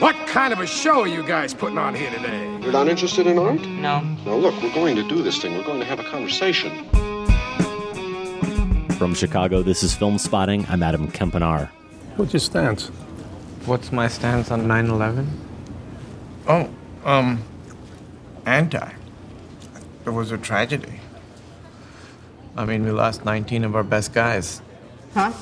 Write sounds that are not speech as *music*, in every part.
What kind of a show are you guys putting on here today? You're not interested in art? No. Now, look, we're going to do this thing. We're going to have a conversation. From Chicago, this is Filmspotting. I'm Adam Kempenaar. What's your stance? What's my stance on 9 11? Oh, um, anti. It was a tragedy. I mean, we lost 19 of our best guys. Huh?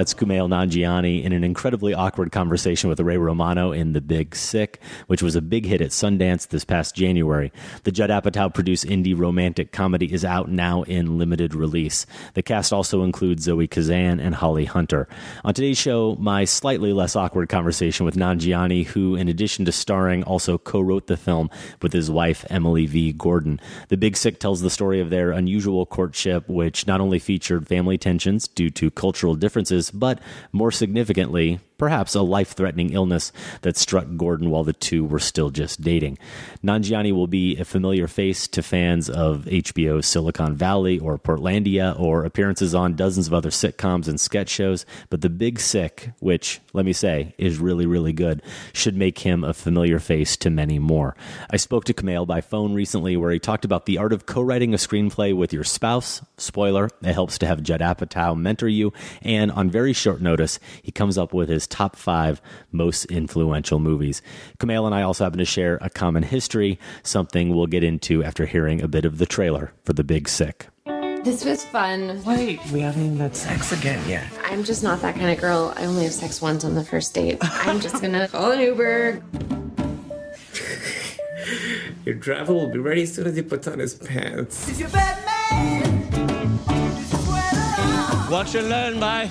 That's Kumail Nanjiani in an incredibly awkward conversation with Ray Romano in The Big Sick, which was a big hit at Sundance this past January. The Judd Apatow produced indie romantic comedy is out now in limited release. The cast also includes Zoe Kazan and Holly Hunter. On today's show, my slightly less awkward conversation with Nanjiani, who, in addition to starring, also co wrote the film with his wife, Emily V. Gordon. The Big Sick tells the story of their unusual courtship, which not only featured family tensions due to cultural differences, but more significantly, perhaps a life threatening illness that struck Gordon while the two were still just dating. Nanjiani will be a familiar face to fans of HBO's Silicon Valley or Portlandia or appearances on dozens of other sitcoms and sketch shows, but The Big Sick, which, let me say, is really, really good, should make him a familiar face to many more. I spoke to Kumail by phone recently where he talked about the art of co writing a screenplay with your spouse. Spoiler, it helps to have Judd Apatow mentor you, and on very short notice, he comes up with his top five most influential movies. Kumail and I also happen to share a common history, something we'll get into after hearing a bit of the trailer for The Big Sick. This was fun. Wait, we haven't even had sex again yet. I'm just not that kind of girl. I only have sex once on the first date. I'm just gonna *laughs* call an Uber. Your driver will be ready as soon as he puts on his pants. Watch and learn, bye.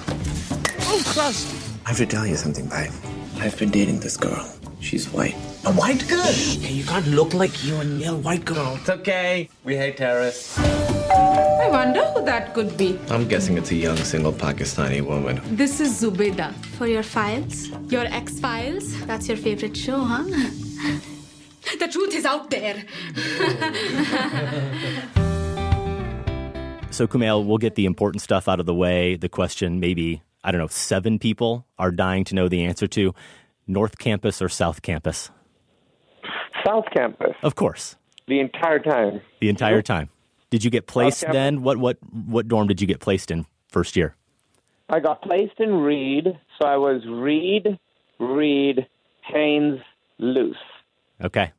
Oh, crust. I have to tell you something, babe. I've been dating this girl. She's white. A white girl? Hey, you can't look like you and yell white girl. It's okay. We hate terrorists. I wonder who that could be. I'm guessing it's a young single Pakistani woman. This is Zubeda. For your files? Your X Files? That's your favorite show, huh? *laughs* The truth is out there. *laughs* So, Kumail, we'll get the important stuff out of the way. The question, maybe, I don't know, seven people are dying to know the answer to North Campus or South Campus? South Campus. Of course. The entire time. The entire time. Did you get placed then? What what what dorm did you get placed in first year? I got placed in Read, so I was Read, Read, Haines, Loose. Okay.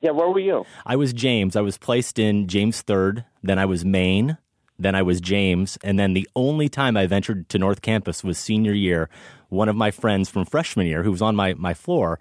Yeah, where were you? I was James. I was placed in James Third. Then I was Main. Then I was James. And then the only time I ventured to North Campus was senior year. One of my friends from freshman year, who was on my, my floor,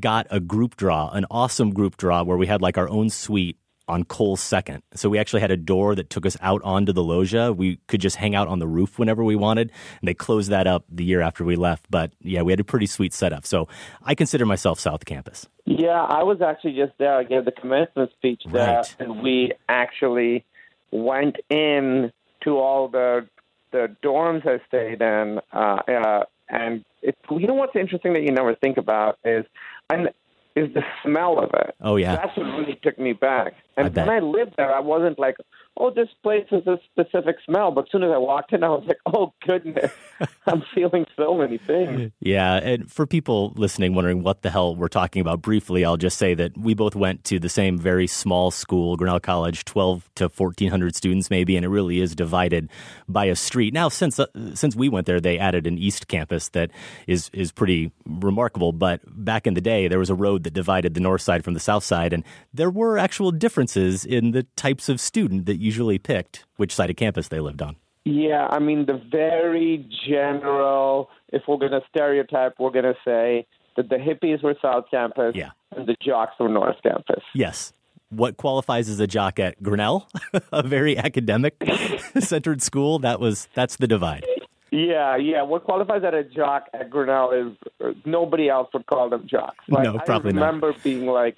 got a group draw, an awesome group draw where we had like our own suite on Cowles second. So we actually had a door that took us out onto the loggia. We could just hang out on the roof whenever we wanted. And they closed that up the year after we left. But yeah, we had a pretty sweet setup. So I consider myself South Campus. Yeah, I was actually just there. I gave the commencement speech there, Right. and we actually went in to all the the dorms I stayed in, uh, uh, and it, you know what's interesting that you never think about is, and is the smell of it. Oh, yeah. that's what really took me back. And bet. when I lived there, I wasn't like, oh, this place has a specific smell. But as soon as I walked in, I was like, oh goodness, *laughs* I'm feeling so many things. Yeah, and for people listening wondering what the hell we're talking about briefly, I'll just say that we both went to the same very small school, Grinnell College, 12 to 1400 students maybe, and it really is divided by a street. Now, since uh, since we went there, they added an east campus that is is pretty remarkable, but back in the day there was a road that divided the north side from the south side and there were actual differences in the types of student that usually picked which side of campus they lived on. Yeah, I mean, the very general, if we're going to stereotype, we're going to say that the hippies were South Campus Yeah. and the jocks were North Campus. Yes. What qualifies as a jock at Grinnell, *laughs* a very academic *laughs* centered school, that was that's the divide. Yeah, yeah. What qualifies as a jock at Grinnell is uh, nobody else would call them jocks. Like, No, probably I not. remember being like,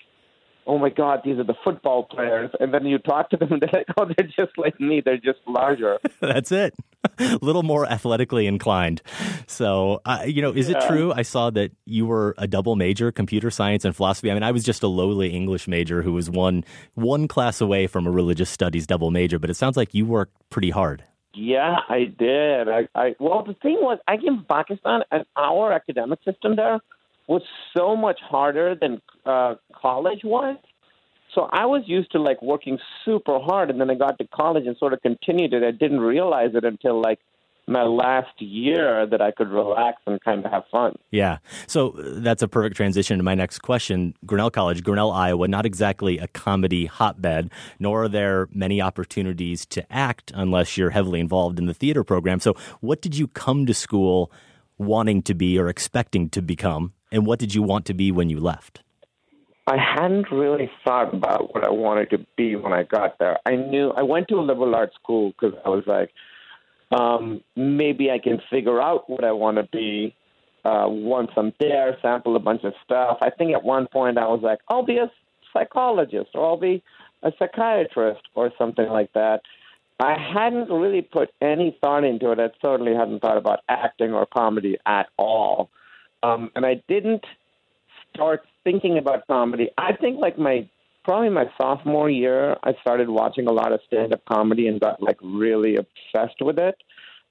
"Oh my God, these are the football players," and then you talk to them, and they're like, "Oh, they're just like me. They're just larger." *laughs* That's it. *laughs* A little more athletically inclined. So, uh, you know, is it true? I saw that you were a double major, computer science and philosophy. I mean, I was just a lowly English major who was one one class away from a religious studies double major, but it sounds like you worked pretty hard. Yeah, I did. I, I well, the thing was, I came from Pakistan, and our academic system there was so much harder than uh, college was. So I was used to like working super hard, and then I got to college and sort of continued it. I didn't realize it until like my last year that I could relax and kind of have fun. Yeah. So uh, that's a perfect transition to my next question. Grinnell College, Grinnell, Iowa, not exactly a comedy hotbed, nor are there many opportunities to act unless you're heavily involved in the theater program. So, what did you come to school wanting to be or expecting to become? And what did you want to be when you left? I hadn't really thought about what I wanted to be when I got there. I knew I went to a liberal arts school because I was like, um, maybe I can figure out what I want to be uh, once I'm there, sample a bunch of stuff. I think at one point I was like, I'll be a psychologist or I'll be a psychiatrist or something like that. I hadn't really put any thought into it. I certainly hadn't thought about acting or comedy at all. Um, and I didn't start thinking about comedy. I think like my probably my sophomore year, I started watching a lot of stand up comedy and got like really obsessed with it.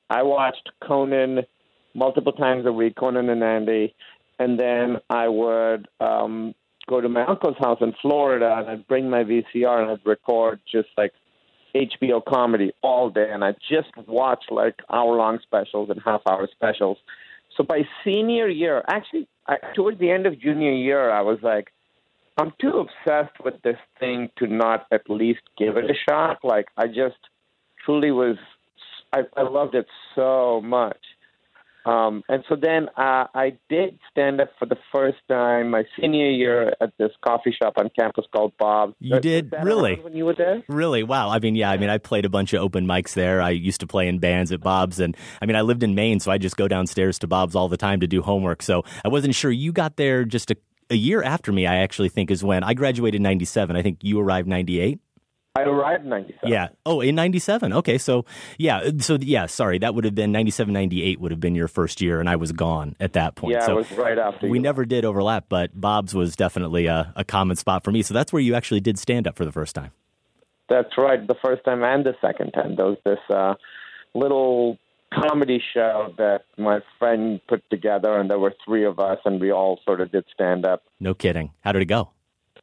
I watched Conan multiple times a week, Conan and Andy, and then I would um go to my uncle's house in Florida and I'd bring my VCR and I'd record just like HBO comedy all day and I just watch like hour long specials and half hour specials. So by senior year, actually I, towards the end of junior year, I was like, I'm too obsessed with this thing to not at least give it a shot. Like I just truly was, I, I loved it so much. Um, and so then uh, I did stand up for the first time my senior year at this coffee shop on campus called Bob's. You did? Really? When you were there? Really? Wow. I mean, yeah, I mean, I played a bunch of open mics there. I used to play in bands at Bob's. And I mean, I lived in Main, so I just go downstairs to Bob's all the time to do homework. So I wasn't sure. You got there just a, a year after me, I actually think is when I graduated 97. I think you arrived 98. I arrived in 97. Yeah. Oh, in 97. Okay. So, yeah. So, yeah, sorry. That would have been 97, 98 would have been your first year, and I was gone at that point. Yeah, so it was right after we you. never did overlap, but Bob's was definitely a, a common spot for me. So that's where you actually did stand up for the first time. That's right. The first time and the second time. There was this uh, little comedy show that my friend put together, and there were three of us, and we all sort of did stand up. No kidding. How did it go?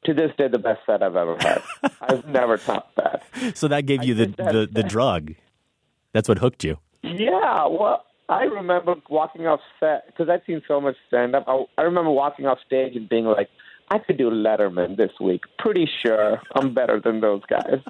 To this day, the best set I've ever had. *laughs* I've never topped that. So that gave you the, the, the drug. That's what hooked you. Yeah, well, I remember walking off set because I'd seen so much stand up. I, I remember walking off stage and being like, I could do Letterman this week. Pretty sure I'm better than those guys.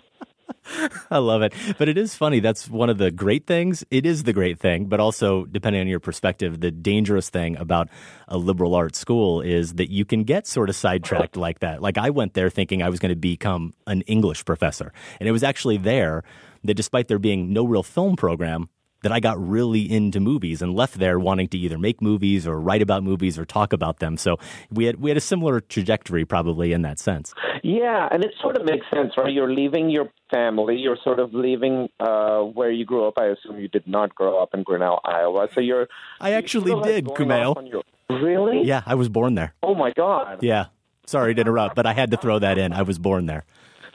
*laughs* I love it. But it is funny. That's one of the great things. It is the great thing, but also, depending on your perspective, the dangerous thing about a liberal arts school is that you can get sort of sidetracked like that. Like I went there thinking I was going to become an English professor. And it was actually there that despite there being no real film program, that I got really into movies and left there wanting to either make movies or write about movies or talk about them. So we had we had a similar trajectory probably in that sense. Yeah, and it sort of makes sense, right? You're leaving your family. You're sort of leaving uh, where you grew up. I assume you did not grow up in Grinnell, Iowa. So you're. I actually like did, going Kumail. your- Really? Yeah, I was born there. Oh my God. Yeah. Sorry to interrupt, but I had to throw that in. I was born there.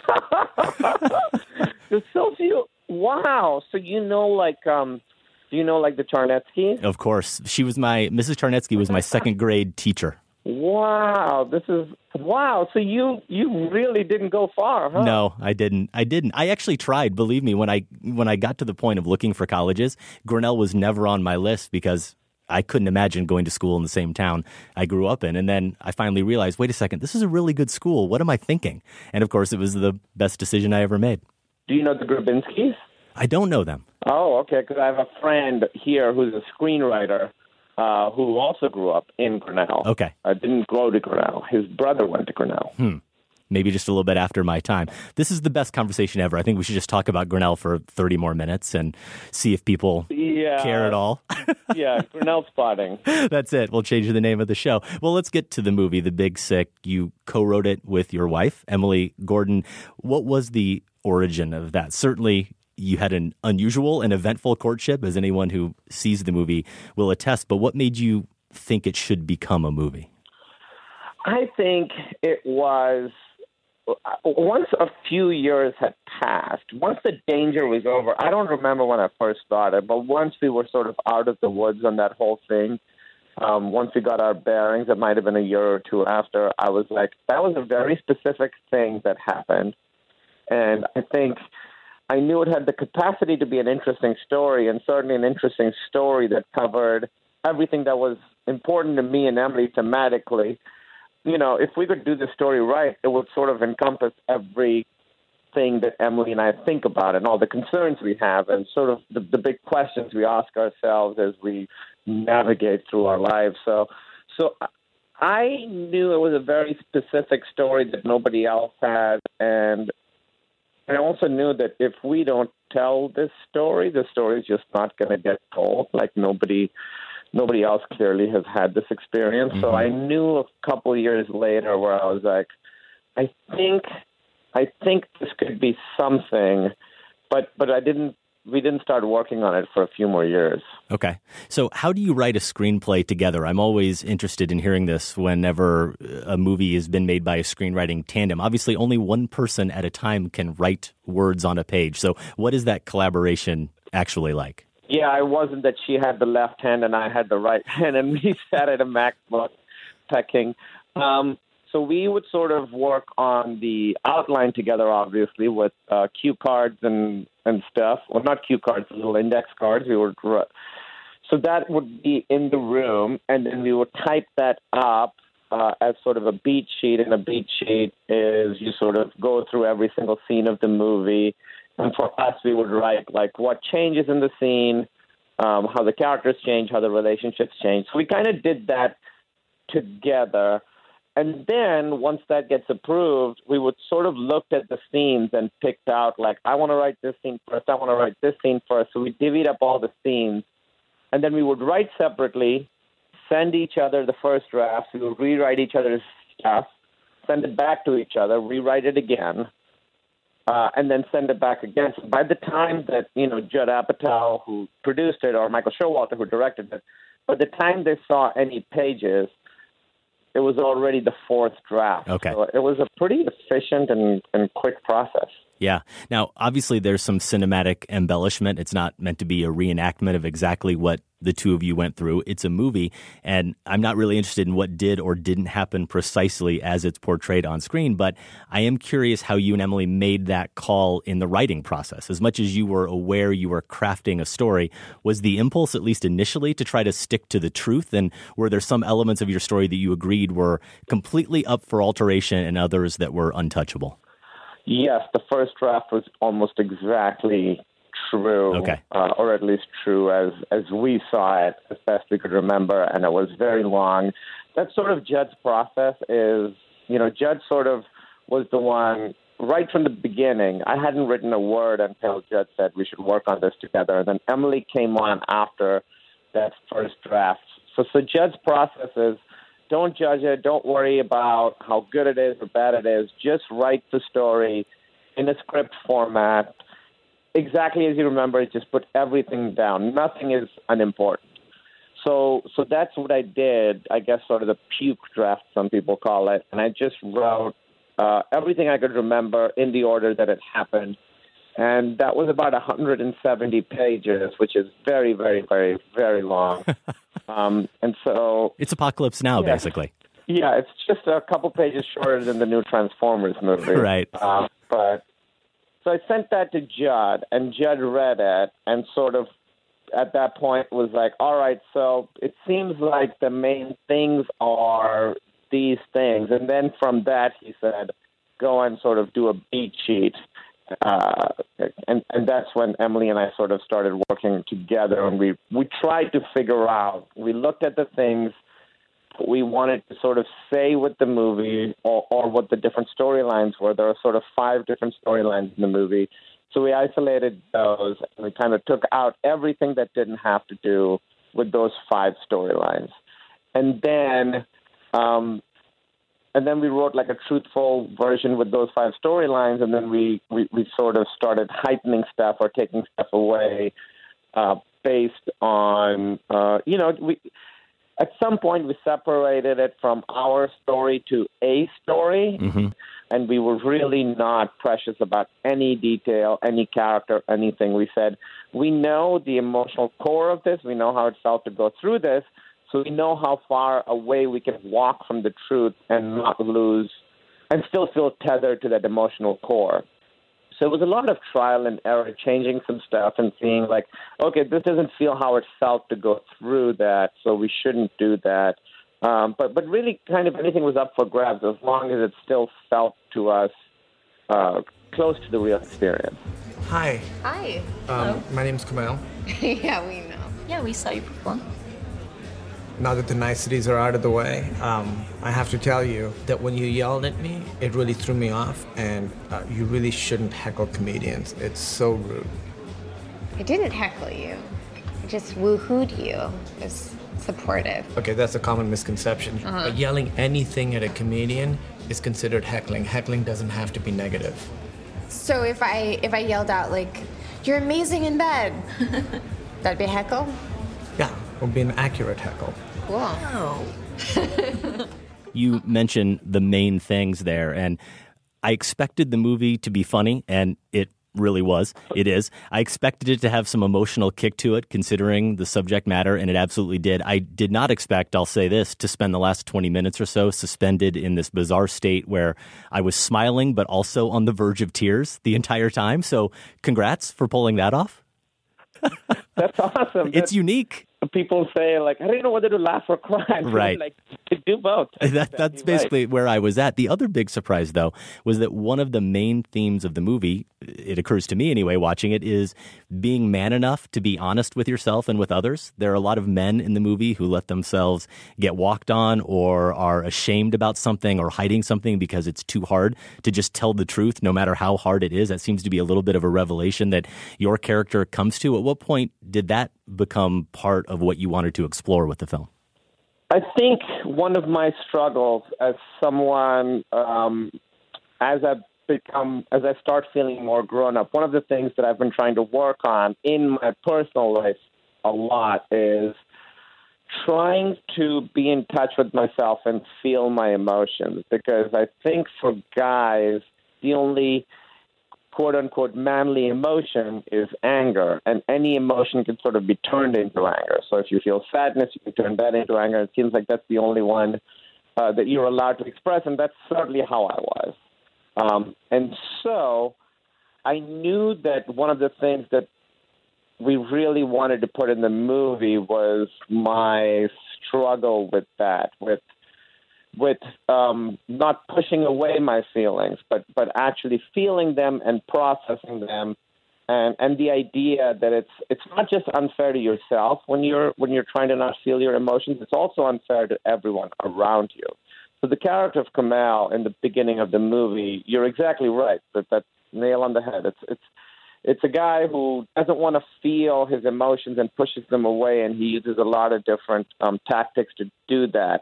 *laughs* so Sophia. Wow. So you know, like, um, do you know, like the Charnetskys? Of course. She was my Mrs. Charnetsky was my second grade teacher. Wow. This is wow. So you you really didn't go far, huh? No, I didn't. I didn't. I actually tried, believe me, when I when I got to the point of looking for colleges, Grinnell was never on my list because I couldn't imagine going to school in the same town I grew up in. And then I finally realized, wait a second, this is a really good school. What am I thinking? And of course, it was the best decision I ever made. Do you know the Grabinskys? I don't know them. Oh, okay. Because I have a friend here who's a screenwriter uh, who also grew up in Grinnell. Okay. Uh, didn't go to Grinnell. His brother went to Grinnell. Hmm. maybe just a little bit after my time. This is the best conversation ever. I think we should just talk about Grinnell for 30 more minutes and see if people yeah. care at all. *laughs* yeah, Grinnell spotting. *laughs* That's it. We'll change the name of the show. Well, let's get to the movie, The Big Sick. You co wrote it with your wife, Emily Gordon. What was the origin of that? Certainly, you had an unusual and eventful courtship, as anyone who sees the movie will attest. But what made you think it should become a movie? I think it was once a few years had passed, once the danger was over, I don't remember when I first started, but once we were sort of out of the woods on that whole thing, um, once we got our bearings, it might have been a year or two after, I was like, that was a very specific thing that happened. And I think I knew it had the capacity to be an interesting story, and certainly an interesting story that covered everything that was important to me and Emily thematically you know, if we could do the story right, it would sort of encompass everything that Emily and I think about and all the concerns we have and sort of the, the big questions we ask ourselves as we navigate through our lives. So, so I knew it was a very specific story that nobody else had, and I also knew that if we don't tell this story, the story is just not going to get told. Like nobody nobody else clearly has had this experience. Mm-hmm. So I knew a couple of years later where I was like, I think, I think this could be something, but but I didn't. We didn't start working on it for a few more years. Okay. So, how do you write a screenplay together? I'm always interested in hearing this whenever a movie has been made by a screenwriting tandem. Obviously, only one person at a time can write words on a page. So, what is that collaboration actually like? Yeah, it wasn't that she had the left hand and I had the right *laughs* hand, and we sat at a MacBook pecking. Um, so we would sort of work on the outline together, obviously, with uh, cue cards and and stuff. Well, not cue cards, little index cards. We would so that would be in the room, and then we would type that up uh, as sort of a beat sheet. And a beat sheet is you sort of go through every single scene of the movie and for us, we would write like what changes in the scene, um, how the characters change, how the relationships change. So we kind of did that together. And then once that gets approved, we would sort of looked at the scenes and picked out like I want to write this scene first, I want to write this scene first. So we divvied up all the scenes, and then we would write separately, send each other the first drafts. We would rewrite each other's stuff, send it back to each other, rewrite it again, uh, and then send it back again. So by the time that you know Judd Apatow, who produced it, or Michael Showalter, who directed it, by the time they saw any pages, it was already the fourth draft. Okay, so it was a pretty efficient and, and quick process. Yeah. Now, obviously, there's some cinematic embellishment. It's not meant to be a reenactment of exactly what the two of you went through. It's a movie, and I'm not really interested in what did or didn't happen precisely as it's portrayed on screen, but I am curious how you and Emily made that call in the writing process. As much as you were aware you were crafting a story, was the impulse, at least initially, to try to stick to the truth? And were there some elements of your story that you agreed were completely up for alteration and others that were untouchable? Yes, the first draft was almost exactly true, okay. uh, or at least true as as we saw it, as best we could remember, and it was very long. That sort of Judd's process is, you know, Judd sort of was the one right from the beginning. I hadn't written a word until Judd said we should work on this together, and then Emily came on after that first draft. So, so Judd's process is don't judge it. Don't worry about how good it is or bad it is. Just write the story in a script format exactly as you remember it. Just put everything down. Nothing is unimportant. So, so that's what I did. I guess sort of the puke draft, some people call it, and I just wrote uh, everything I could remember in the order that it happened, and that was about 170 pages, which is very, very, very, very long. *laughs* Um, and so it's Apocalypse Now, yeah, basically. Yeah, it's just a couple pages shorter than the new Transformers movie. *laughs* right. Uh, but so I sent that to Judd, and Judd read it and sort of at that point was like, all right, so it seems like the main things are these things. And then from that, he said, go and sort of do a beat sheet uh, and and that's when Emily and I sort of started working together, and we we tried to figure out. We looked at the things we wanted to sort of say with the movie or, or what the different storylines were. There are sort of five different storylines in the movie. So we isolated those and we kind of took out everything that didn't have to do with those five storylines. And then um, and then we wrote like a truthful version with those five storylines and then we, we, we sort of started heightening stuff or taking stuff away uh, based on uh, you know we at some point we separated it from our story to a story. Mm-hmm. and we were really not precious about any detail any character anything. We said we know the emotional core of this. We know how it felt to go through this so we know how far away we can walk from the truth and not lose and still feel tethered to that emotional core so it was a lot of trial and error, changing some stuff and seeing like, okay, this doesn't feel how it felt to go through that, so we shouldn't do that. Um, but but really, kind of anything was up for grabs as long as it still felt to us uh, close to the real experience. Hi, Hi. um, my name's Kumail. *laughs* yeah, we know. Yeah, we saw you perform. Now that the niceties are out of the way, um, I have to tell you that when you yelled at me, it really threw me off, and uh, you really shouldn't heckle comedians. It's so rude. I didn't heckle you. I just woohooed you. It was supportive. Okay, that's a common misconception. Uh-huh. But yelling anything at a comedian is considered heckling. Heckling doesn't have to be negative. So if I if I yelled out like, "You're amazing in bed," *laughs* that'd be a heckle. Yeah, it would be an accurate heckle. Cool. *laughs* you mentioned the main things there, and I expected the movie to be funny, and it really was. It is. I expected it to have some emotional kick to it, considering the subject matter, and it absolutely did. I did not expect, I'll say this, to spend the last 20 minutes or so suspended in this bizarre state where I was smiling, but also on the verge of tears the entire time. So, congrats for pulling that off. That's awesome. *laughs* It's unique. People say like, I don't know whether to laugh or cry. *laughs* Right. Like to do both. *laughs* That, that's basically where I was at. The other big surprise, though, was that one of the main themes of the movie, it occurs to me anyway, watching it, is being man enough to be honest with yourself and with others. There are a lot of men in the movie who let themselves get walked on or are ashamed about something or hiding something because it's too hard to just tell the truth, no matter how hard it is. That seems to be a little bit of a revelation that your character comes to. At what point did that become part of what you wanted to explore with the film? I think one of my struggles as someone, um, as I become, as I start feeling more grown up, one of the things that I've been trying to work on in my personal life a lot is trying to be in touch with myself and feel my emotions because I think for guys, the only quote unquote manly emotion is anger, and any emotion can sort of be turned into anger. So if you feel sadness, you can turn that into anger. It seems like that's the only one uh, that you're allowed to express, and that's certainly how I was. Um, and so I knew that one of the things that we really wanted to put in the movie was my struggle with that, with with um, not pushing away my feelings, but but actually feeling them and processing them, and and the idea that it's it's not just unfair to yourself when you're when you're trying to not feel your emotions. It's also unfair to everyone around you. So the character of Kumail in the beginning of the movie, you're exactly right. That that nail on the head. It's it's it's a guy who doesn't want to feel his emotions and pushes them away, and he uses a lot of different um, tactics to do that.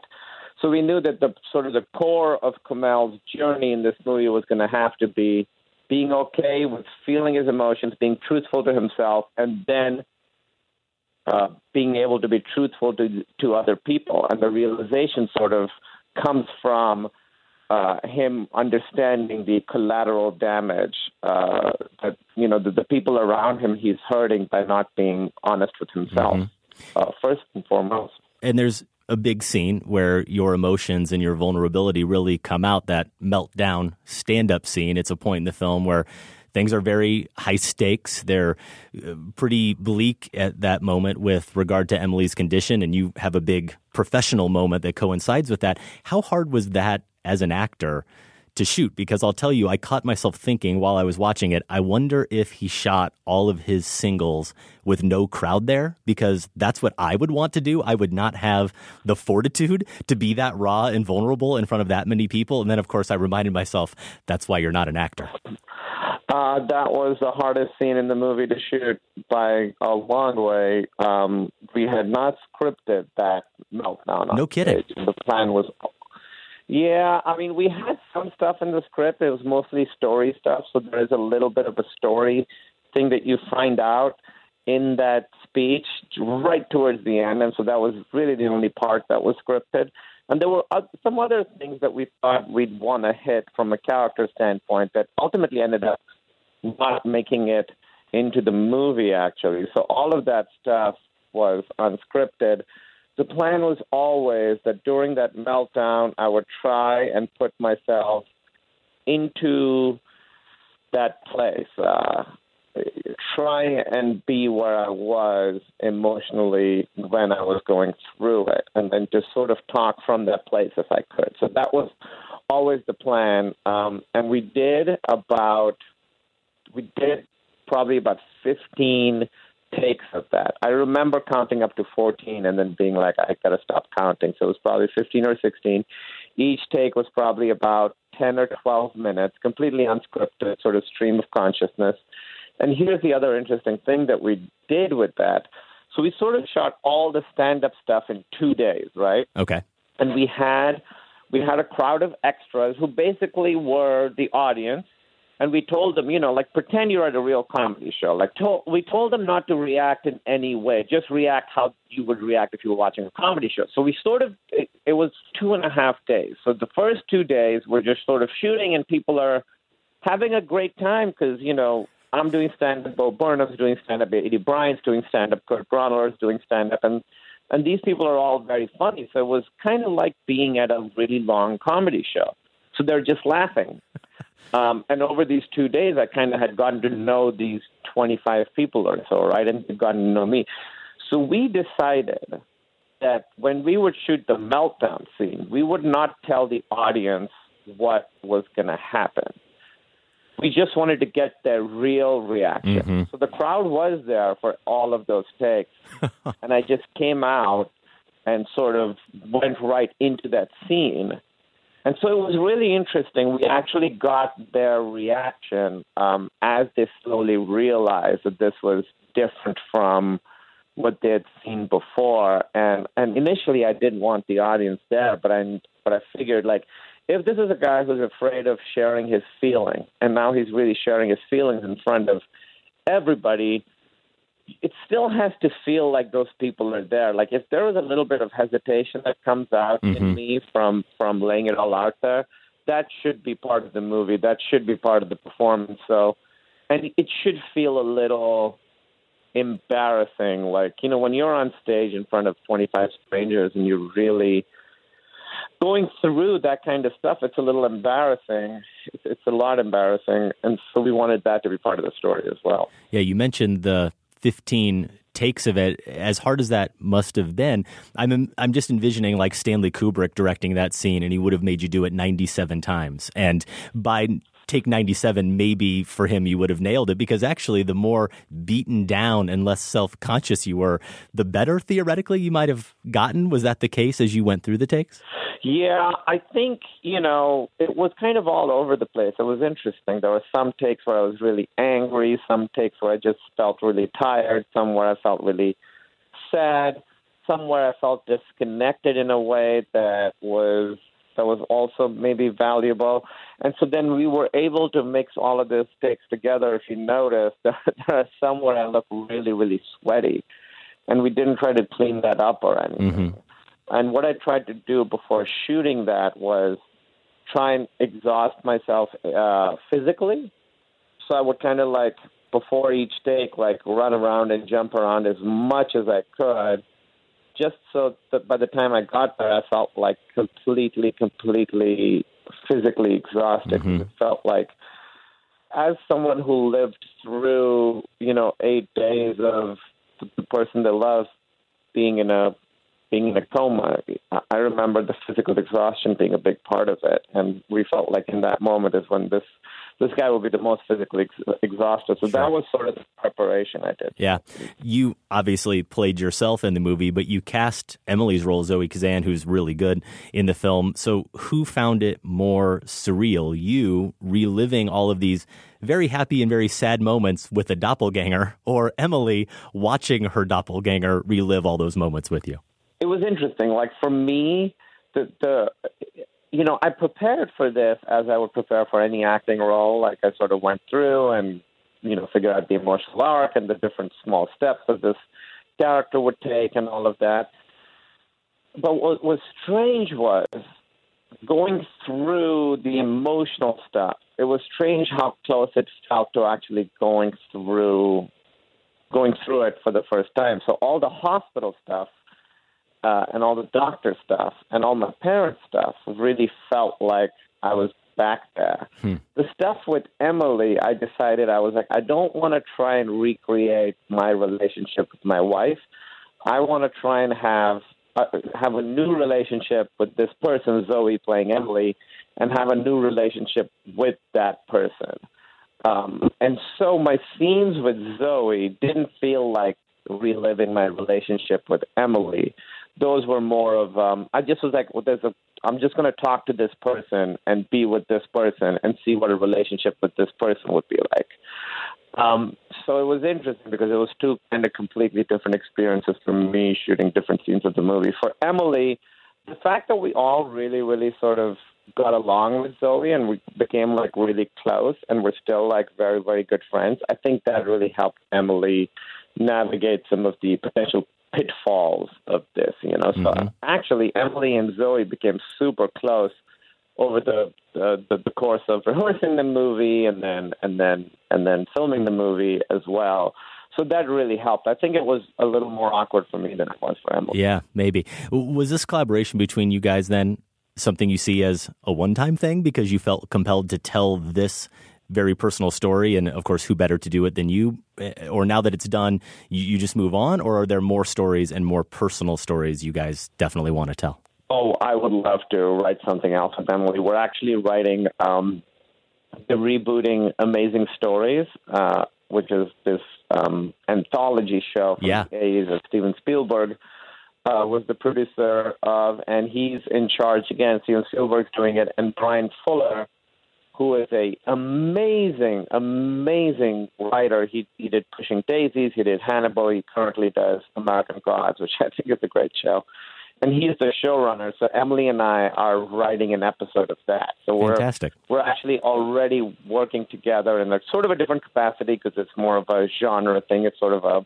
So we knew that the sort of the core of Kumail's journey in this movie was going to have to be being okay with feeling his emotions, being truthful to himself, and then uh, being able to be truthful to to other people. And the realization sort of comes from uh, him understanding the collateral damage uh, that you know the, the people around him he's hurting by not being honest with himself uh, first and foremost. and there's a big scene where your emotions and your vulnerability really come out that meltdown stand up scene. It's a point in the film where things are very high stakes. They're uh, pretty bleak at that moment with regard to emily's condition and you have a big professional moment that coincides with that. How hard was that as an actor to shoot because I'll tell you, I caught myself thinking while I was watching it, I wonder if he shot all of his singles with no crowd there because that's what I would want to do. I would not have the fortitude to be that raw and vulnerable in front of that many people. And then, of course, I reminded myself that's why you're not an actor. Uh, that was the hardest scene in the movie to shoot by a long way. Um, we had not scripted that No, no, No No kidding. The plan was, yeah. I mean, we had some stuff in the script. It was mostly story stuff, so there is a little bit of a story thing that you find out in that speech right towards the end, and so that was really the only part that was scripted. And there were some other things that we thought we'd want to hit from a character standpoint that ultimately ended up not making it into the movie, actually. So all of that stuff was unscripted. The plan was always that during that meltdown, I would try and put myself into that place. Uh, try and be where I was emotionally when I was going through it, and then just sort of talk from that place if I could. So that was always the plan, um, and we did about we did probably about fifteen takes of that. I remember counting up to fourteen and then being like, I gotta stop counting. So it was probably fifteen or sixteen. Each take was probably about ten or twelve minutes, completely unscripted, sort of stream of consciousness. And here's the other interesting thing that we did with that. So we sort of shot all the stand up stuff in two days, right? Okay. And we had we had a crowd of extras who basically were the audience and we told them, you know, like pretend you're at a real comedy show. Like told, we told them not to react in any way, just react how you would react if you were watching a comedy show. So we sort of it, it was two and a half days. So the first two days we're just sort of shooting, and people are having a great time because you know I'm doing stand up, Bo Burnham's doing stand up, Aidy Bryant's doing stand up, Kurt Braunohler's doing stand up, and and these people are all very funny. So it was kind of like being at a really long comedy show. So they're just laughing. Um, and over these two days, I kind of had gotten to know these 25 people or so, right? And they'd gotten to know me. So we decided that when we would shoot the meltdown scene, we would not tell the audience what was going to happen. We just wanted to get their real reaction. Mhm. So the crowd was there for all of those takes. *laughs* and I just came out and sort of went right into that scene. And so it was really interesting. We actually got their reaction um, as they slowly realized that this was different from what they had seen before. And and initially, I didn't want the audience there, but I but I figured like if this is a guy who's afraid of sharing his feeling, and now he's really sharing his feelings in front of everybody, it still has to feel like those people are there. Like if there was a little bit of hesitation that comes out in Mhm. me from from laying it all out there, that should be part of the movie. That should be part of the performance. So, and it should feel a little embarrassing. Like you know, when you're on stage in front of 25 strangers and you're really going through that kind of stuff, it's a little embarrassing. It's, it's a lot embarrassing, and so we wanted that to be part of the story as well. Yeah, you mentioned the 15 takes of it. As hard as that must have been, I'm I'm just envisioning like Stanley Kubrick directing that scene, and he would have made you do it 97 times. And by take 97, maybe for him you would have nailed it because actually, the more beaten down and less self conscious you were, the better theoretically you might have gotten. Was that the case as you went through the takes? Yeah, I think, you know, it was kind of all over the place. It was interesting. There were some takes where I was really angry, some takes where I just felt really tired, some where I felt really sad, some where I felt disconnected in a way that was that was also maybe valuable. And so then we were able to mix all of these takes together. If you notice, there, *laughs* there are some where I look really, really sweaty. And we didn't try to clean that up or anything. And what I tried to do before shooting that was try and exhaust myself uh, physically. So I would kind of like before each take, like run around and jump around as much as I could, just so that by the time I got there, I felt like completely, completely physically exhausted. Mm-hmm. It felt like, as someone who lived through, you know, eight days of the person they love being in a being in a coma, I remember the physical exhaustion being a big part of it, and we felt like in that moment is when this this guy will be the most physically ex- exhausted. So sure. that was sort of the preparation I did. Yeah, you obviously played yourself in the movie, but you cast Emily's role, Zoe Kazan, who's really good in the film. So who found it more surreal? You reliving all of these very happy and very sad moments with a doppelganger, or Emily watching her doppelganger relive all those moments with you? It was interesting. Like for me, the the you know I prepared for this as I would prepare for any acting role. Like I sort of went through and you know figured out the emotional arc and the different small steps that this character would take and all of that. But what was strange was going through the emotional stuff it was strange how close it felt to actually going through going through it for the first time. So all the hospital stuff uh, and all the doctor stuff and all my parents' stuff really felt like I was back there. Hmm. The stuff with Emily, I decided I was like, I don't want to try and recreate my relationship with my wife. I want to try and have uh, have a new relationship with this person, Zoe playing Emily, and have a new relationship with that person. Um, and so my scenes with Zoe didn't feel like reliving my relationship with Emily. Those were more of um, I just was like, well, there's a I'm just going to talk to this person and be with this person and see what a relationship with this person would be like. Um, so it was interesting because it was two kind of completely different experiences for me shooting different scenes of the movie. For Emily, the fact that we all really, really sort of got along with Zoe and we became like really close and we're still like very, very good friends. I think that really helped Emily navigate some of the potential pitfalls of this, you know. Mm-hmm. So actually Emily and Zoe became super close over the, the the course of rehearsing the movie and then and then and then filming the movie as well. So that really helped. I think it was a little more awkward for me than it was for Emily. Yeah, maybe. Was this collaboration between you guys then something you see as a one time thing because you felt compelled to tell this very personal story? And of course, who better to do it than you? Eh, or now that it's done, you, you just move on? Or are there more stories and more personal stories you guys definitely want to tell? Oh, I would love to write something else with Emily. We're actually writing um, the rebooting Amazing Stories, uh, which is this um, anthology show from yeah. the 80s of Steven Spielberg uh, was the producer of, and he's in charge again. Steven Spielberg's doing it, and Bryan Fuller, who is a amazing, amazing writer. He he did Pushing Daisies, he did Hannibal. He currently does American Gods, which *laughs* I think is a great show. And he's the showrunner. So Emily and I are writing an episode of that. So we're Fantastic. we're actually already working together in a sort of a different capacity because it's more of a genre thing. It's sort of a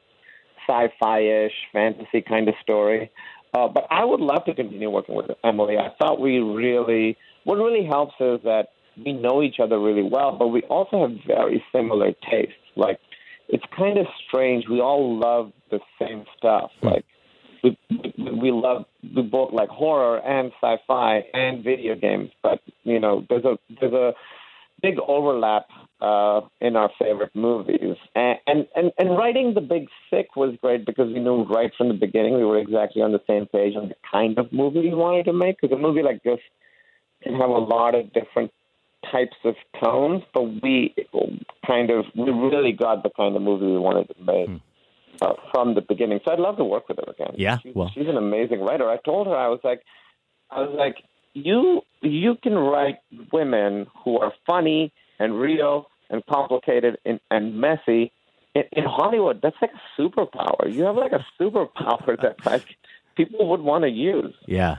sci-fi-ish fantasy kind of story. Uh, but I would love to continue working with Emily. I thought we really, what really helps is that we know each other really well, but we also have very similar tastes. Like, it's kind of strange. We all love the same stuff. Hmm. Like, we, we love, we both like horror and sci-fi and video games. But you know, there's a there's a big overlap uh, in our favorite movies. And, and, and, and writing The Big Sick was great because we knew right from the beginning we were exactly on the same page on the kind of movie we wanted to make. Because a movie like this can have a lot of different types of tones, but we kind of, we really got the kind of movie we wanted to make. Hmm. Uh, from the beginning, so I'd love to work with her again. Yeah, she's, well, she's an amazing writer. I told her I was like, I was like, you you can write women who are funny and real and complicated and, and messy. In, in Hollywood, that's like a superpower. You have like a superpower *laughs* that like people would want to use. Yeah.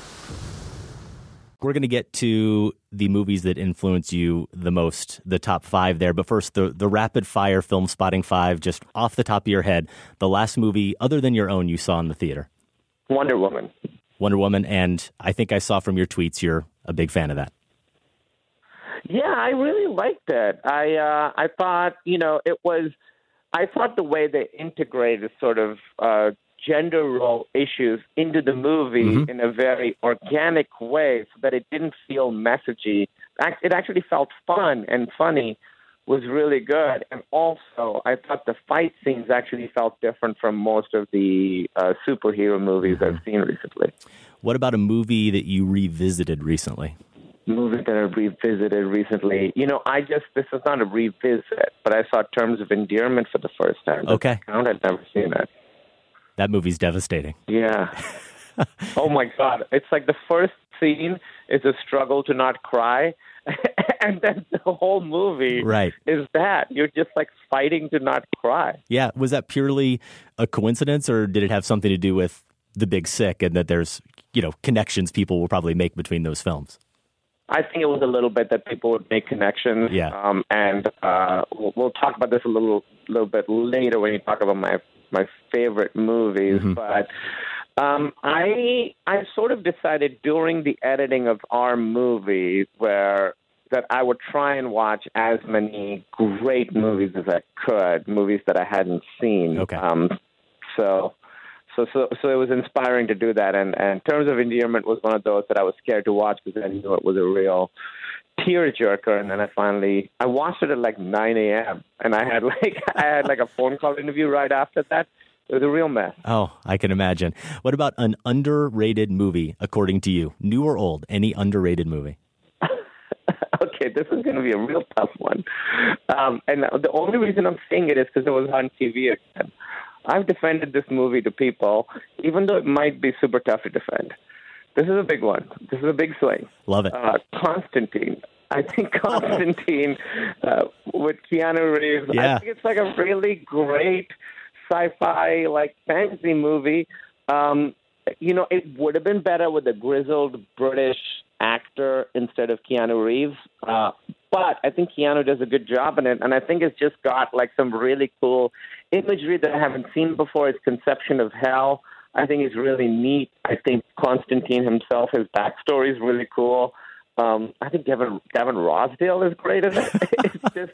We're going to get to the movies that influence you the most, the top five there. But first, the, the rapid fire Filmspotting five, just off the top of your head, the last movie other than your own you saw in the theater. Wonder Woman. Wonder Woman, and I think I saw from your tweets you're a big fan of that. Yeah, I really liked it. I uh, I thought you know it was. I thought the way they integrated sort of uh, gender role issues into the movie Mm-hmm. in a very organic way, so that it didn't feel messagey. It actually felt fun and funny. Was really good, and also I thought the fight scenes actually felt different from most of the uh, superhero movies Mm-hmm. I've seen recently. What about a movie that you revisited recently? movies that I've revisited recently. You know, I just this is not a revisit, but I saw Terms of Endearment for the first time. Okay. count? I'd never seen it. That movie's devastating. Yeah. *laughs* oh my god! It's like the first scene is a struggle to not cry, *laughs* and then the whole movie Right. is that you're just like fighting to not cry. Yeah, was that purely a coincidence, or did it have something to do with the Big Sick and that there's you know connections people will probably make between those films? I think it was a little bit that people would make connections. Yeah. Um, and uh, we'll, we'll talk about this a little little bit later when you talk about my my favorite movies. But um, I I sort of decided during the editing of our movie where that I would try and watch as many great movies as I could, movies that I hadn't seen. Okay. Um, so so so so it was inspiring to do that and and terms of endearment was one of those that I was scared to watch because I knew it was a real tearjerker and then I finally I watched it at like nine AM and I had *laughs* like I had like a phone call interview right after that. It was a real mess. Oh, I can imagine. What about an underrated movie, according to you, new or old? Any underrated movie? *laughs* okay, this is going to be a real tough one. Um, and the only reason I'm saying it is because it was on TV again. I've defended this movie to people, even though it might be super tough to defend. This is a big one. This is a big swing. Love it. Uh, Constantine. I think *laughs* Constantine uh, with Keanu Reeves. Yeah. I think it's like a really great sci-fi, like fantasy movie. Um, you know, it would have been better with a grizzled British actor instead of Keanu Reeves. Uh, but I think Keanu does a good job in it, and I think it's just got like some really cool imagery that I haven't seen before. His conception of hell, I think, is really neat. I think Constantine himself, his backstory is really cool. Um, I think Gavin Gavin Rossdale is great in it. *laughs* it's just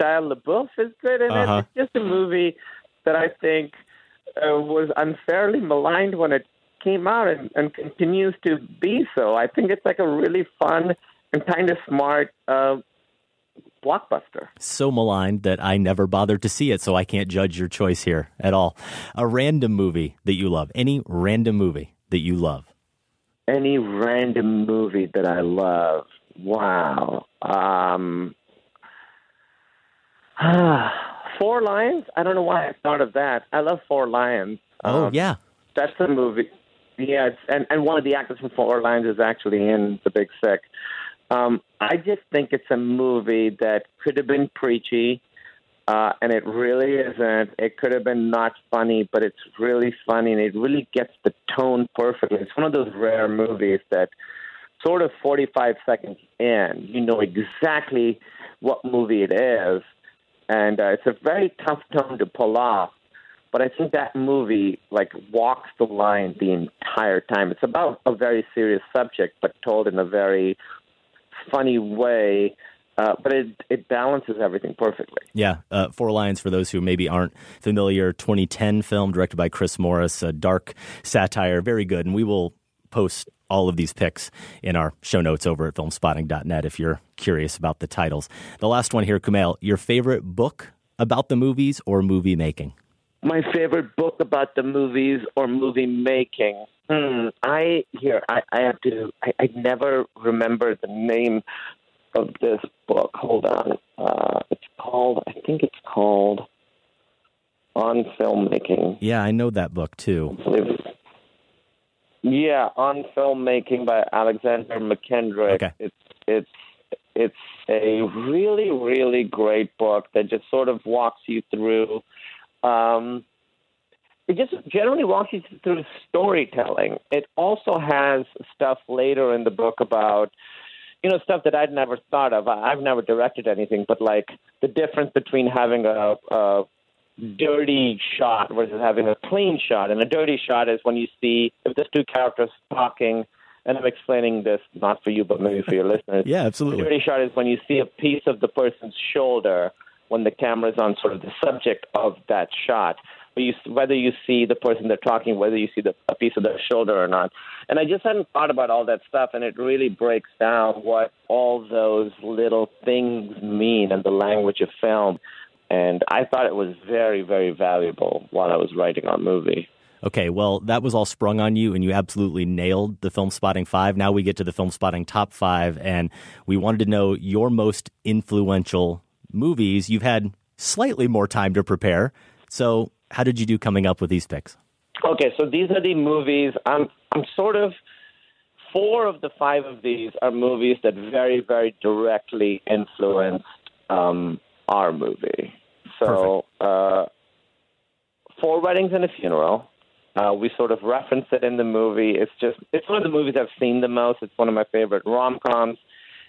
Shia LaBeouf is good in Uh-huh. it. It's just a movie that I think uh, was unfairly maligned when it came out and, and continues to be so. I think it's like a really fun and kind of smart uh, blockbuster. So maligned that I never bothered to see it, so I can't judge your choice here at all. A random movie that you love. Any random movie that you love. Any random movie that I love. Wow. Um, *sighs* Four Lions? I don't know why I thought of that. I love Four Lions. Oh, Um, yeah. That's a movie. Yeah, it's, and and one of the actors from Four Lions is actually in The Big Sick. Um, I just think it's a movie that could have been preachy, uh, and it really isn't. It could have been not funny, but it's really funny, and it really gets the tone perfectly. It's one of those rare movies that sort of 45 seconds in, you know exactly what movie it is, and uh, it's a very tough tone to pull off. But I think that movie like walks the line the entire time. It's about a very serious subject, but told in a very funny way. Uh, but it it balances everything perfectly. Yeah, uh, Four Lions, for those who maybe aren't familiar, 2010 film directed by Chris Morris, a dark satire, very good. And we will post all of these picks in our show notes over at filmspotting.net if you're curious about the titles. The last one here, Kumail, your favorite book about the movies or movie making? My favorite book about the movies or movie making. Hmm. I here I, I have to. I, I never remember the name of this book. Hold on. Uh, it's called. I think it's called On Filmmaking. Yeah, I know that book too. Yeah, on filmmaking by Alexander Mackendrick. Okay. It's it's it's a really really great book that just sort of walks you through. Um, it just generally walks you through storytelling. It also has stuff later in the book about you know stuff that I'd never thought of. I've never directed anything, but like the difference between having a, a dirty shot versus having a clean shot. And a dirty shot is when you see if there's two characters talking. And I'm explaining this not for you, but maybe for your *laughs* listeners. Yeah, absolutely. A dirty shot is when you see a piece of the person's shoulder when the camera is on sort of the subject of that shot. You, whether you see the person they're talking, whether you see the, a piece of their shoulder or not. And I just hadn't thought about all that stuff, and it really breaks down what all those little things mean in the language of film. And I thought it was very, very valuable while I was writing our movie. Okay, well, that was all sprung on you, and you absolutely nailed the Filmspotting five. Now we get to the Filmspotting top five, and we wanted to know your most influential movies. You've had slightly more time to prepare. So, how did you do coming up with these picks? Okay, so these are the movies. I'm I'm sort of four of the five of these are movies that very very directly influenced um, our movie. So, uh, four weddings and a funeral. Uh, we sort of reference it in the movie. It's just it's one of the movies I've seen the most. It's one of my favorite rom coms.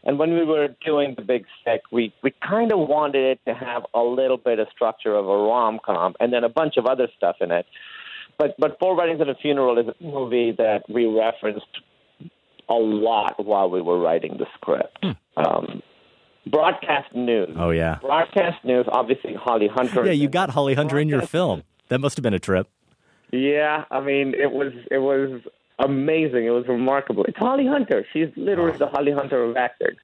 And when we were doing the Big Sick, we we kind of wanted it to have a little bit of structure of a rom com, and then a bunch of other stuff in it. But but Four Weddings and a Funeral is a movie that we referenced a lot while we were writing the script. Hmm. Um, broadcast news. Oh yeah, broadcast news. Obviously, Holly Hunter. Yeah, you got Holly Hunter in your film. That must have been a trip. Yeah, I mean, it was it was amazing. It was remarkable. It's Holly Hunter. She's literally the Holly Hunter of actors.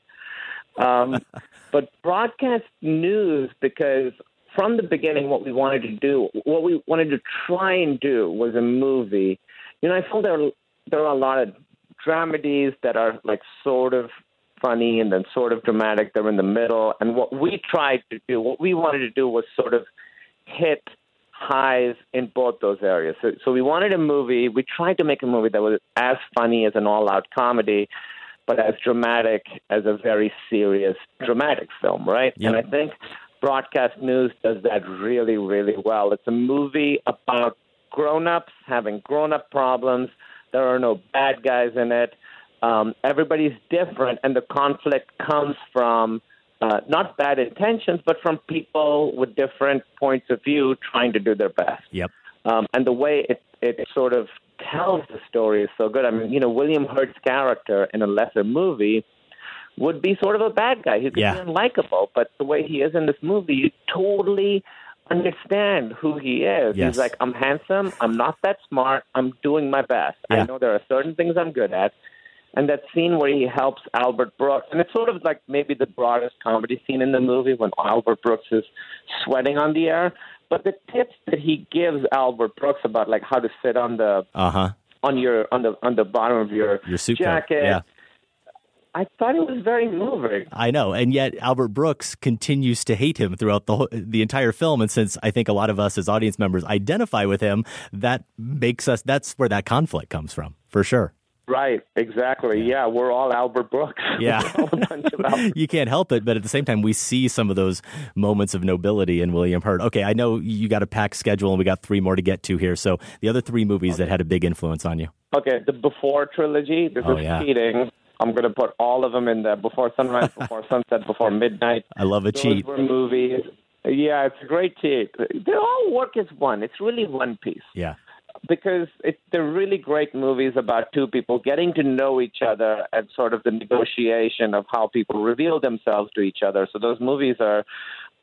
Um, *laughs* but broadcast news, because from the beginning, what we wanted to do, what we wanted to try and do, was a movie. You know, I feel there there are a lot of dramedies that are like sort of funny and then sort of dramatic. They're in the middle, and what we tried to do, what we wanted to do, was sort of hit highs in both those areas. So, so we wanted a movie. We tried to make a movie that was as funny as an all-out comedy, but as dramatic as a very serious dramatic film, right? Yep. And I think broadcast news does that really, really well. It's a movie about grown-ups having grown-up problems. There are no bad guys in it. Um, everybody's different, and the conflict comes from uh, not bad intentions, but from people with different points of view trying to do their best. Yep. Um, and the way it, it sort of tells the story is so good. I mean, you know, William Hurt's character in a lesser movie would be sort of a bad guy. He could Yeah. be unlikable, but the way he is in this movie, you totally understand who he is. Yes. He's like, I'm handsome, I'm not that smart, I'm doing my best. Yeah. I know there are certain things I'm good at. And that scene where he helps Albert Brooks, and it's sort of like maybe the broadest comedy scene in the movie when Albert Brooks is sweating on the air. But the tips that he gives Albert Brooks about like how to sit on the Uh huh. on your on the on the bottom of your Your suit jacket, Yeah. I thought it was very moving. I know, and yet Albert Brooks continues to hate him throughout the whole, the entire film. And since I think a lot of us as audience members identify with him, that makes us. That's where that conflict comes from, for sure. Right, exactly. Yeah, we're all Albert Brooks. *laughs* Yeah. We're all a bunch of Albert *laughs* you can't help it, but at the same time, we see some of those moments of nobility in William Hurt. Okay, I know you got a packed schedule, and we got three more to get to here. So the other three movies that had a big influence on you. Okay, the Before trilogy. This Oh, is yeah. cheating. I'm going to put all of them in there. Before sunrise, *laughs* before sunset, before midnight. I love a Those cheat. were movies. Yeah, it's a great cheat. They all work as one. It's really one piece Yeah. Because it, they're really great movies about two people getting to know each other and sort of the negotiation of how people reveal themselves to each other. So those movies are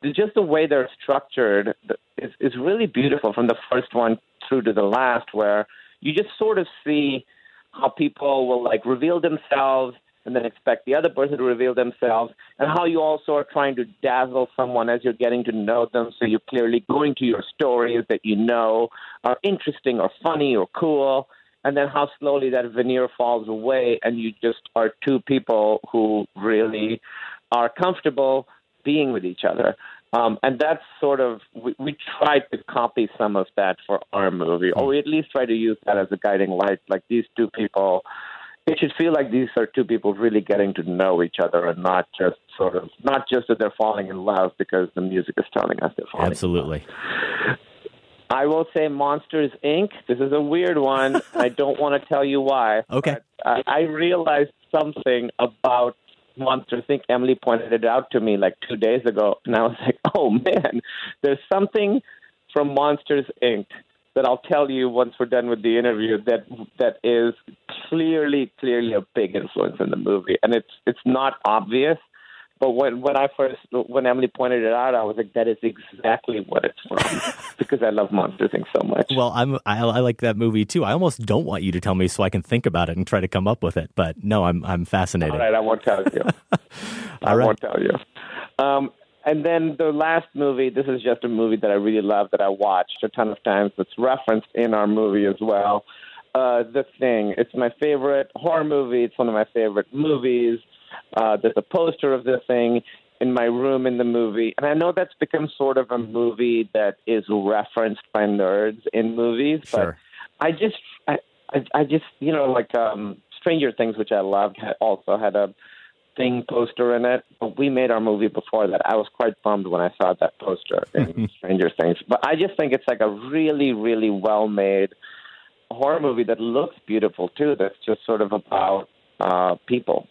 just the way they're structured is, is really beautiful from the first one through to the last, where you just sort of see how people will like reveal themselves and then expect the other person to reveal themselves, and how you also are trying to dazzle someone as you're getting to know them. So you're clearly going to your stories that you know are interesting or funny or cool, and then how slowly that veneer falls away, and you just are two people who really are comfortable being with each other. Um, and that's sort of we, we tried to copy some of that for our movie, or we at least try to use that as a guiding light. Like these two people, it should feel like these are two people really getting to know each other, and not just sort of not just that they're falling in love because the music is telling us they're falling. Absolutely. I will say Monsters Inc. This is a weird one. *laughs* I don't want to tell you why. Okay. I, I realized something about Monsters Inc. Emily pointed it out to me like two days ago, and I was like, "Oh man, there's something from Monsters Inc. that I'll tell you once we're done with the interview that that is clearly clearly a big influence in the movie, and it's it's not obvious. But when when I first when Emily pointed it out, I was like, "That is exactly what it's from," *laughs* because I love Monster Inc. so much. Well, I'm I, I, like that movie too. I almost don't want you to tell me so I can think about it and try to come up with it. But no, I'm I'm fascinated. All right, I won't tell you. *laughs* I right. won't tell you. Um, and then the last movie, this is just a movie that I really love that I watched a ton of times. It's referenced in our movie as well. Uh, the Thing. It's my favorite horror movie. It's one of my favorite movies. Uh, there's a poster of The Thing in my room in the movie, and I know that's become sort of a movie that is referenced by nerds in movies, Sure. but I just, I, I, I just, you know, like um, Stranger Things, which I loved, also had a thing poster in it. But we made our movie before that. I was quite bummed when I saw that poster in *laughs* Stranger Things. But I just think it's like a really, really well made horror movie that looks beautiful too. That's just sort of about uh, people.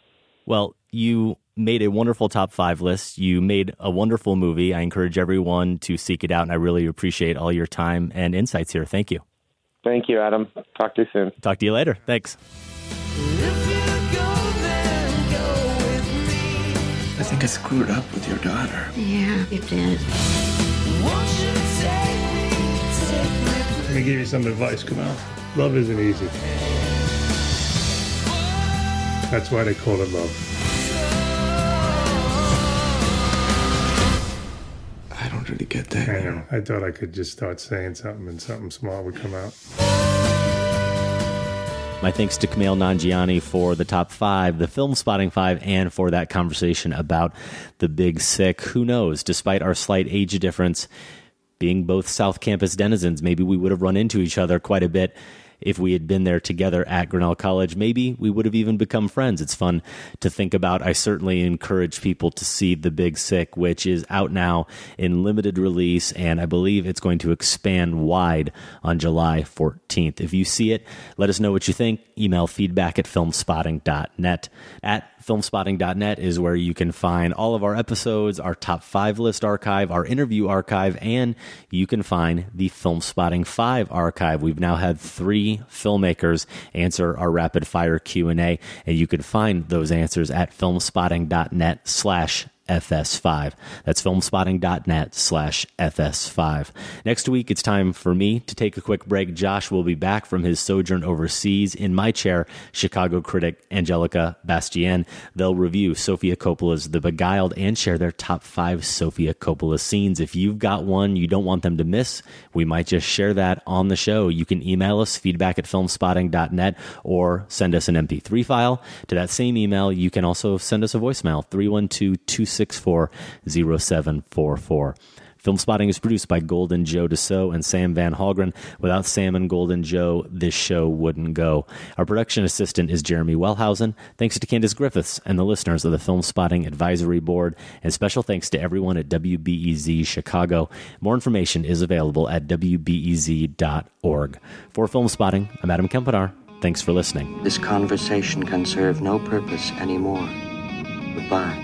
Well, you made a wonderful top five list. You made a wonderful movie. I encourage everyone to seek it out, and I really appreciate all your time and insights here. Thank you. Thank you, Adam. Talk to you soon. Talk to you later. Thanks. I think I screwed up with your daughter. Yeah, you did. Let me give you some advice, Kumail. Love isn't easy. That's why they call it love. I don't really get that. I know. I thought I could just start saying something and something smart would come out. My thanks to Kumail Nanjiani for the top five, the Filmspotting five, and for that conversation about the big sick. Who knows? Despite our slight age difference, being both South Campus denizens, maybe we would have run into each other quite a bit if we had been there together at Grinnell College. Maybe we would have even become friends. It's fun to think about. I certainly encourage people to see The Big Sick, which is out now in limited release, and I believe it's going to expand wide on July 14th. If you see it, let us know what you think. Email feedback at filmspotting.net. At filmspotting.net is where you can find all of our episodes, our top five list archive, our interview archive, and you can find the Filmspotting 5 archive. We've now had three filmmakers answer our rapid fire Q&A, and you can find those answers at filmspotting.net slash FS5. That's filmspotting.net slash FS5. Next week, it's time for me to take a quick break. Josh will be back from his sojourn overseas in my chair, Chicago critic Angelica Bastien. They'll review Sofia Coppola's The Beguiled and share their top five Sofia Coppola scenes. If you've got one you don't want them to miss, we might just share that on the show. You can email us feedback at filmspotting.net or send us an MP3 file. To that same email, you can also send us a voicemail 312 264 0744. Filmspotting is produced by Golden Joe Deso and Sam Van Hallgren. Without Sam and Golden Joe, this show wouldn't go. Our production assistant is Jeremy Wellhausen. Thanks to Candace Griffiths and the listeners of the Filmspotting Advisory Board. And special thanks to everyone at WBEZ Chicago. More information is available at WBEZ.org. For Filmspotting, I'm Adam Kempenaar. Thanks for listening. This conversation can serve no purpose anymore. Goodbye.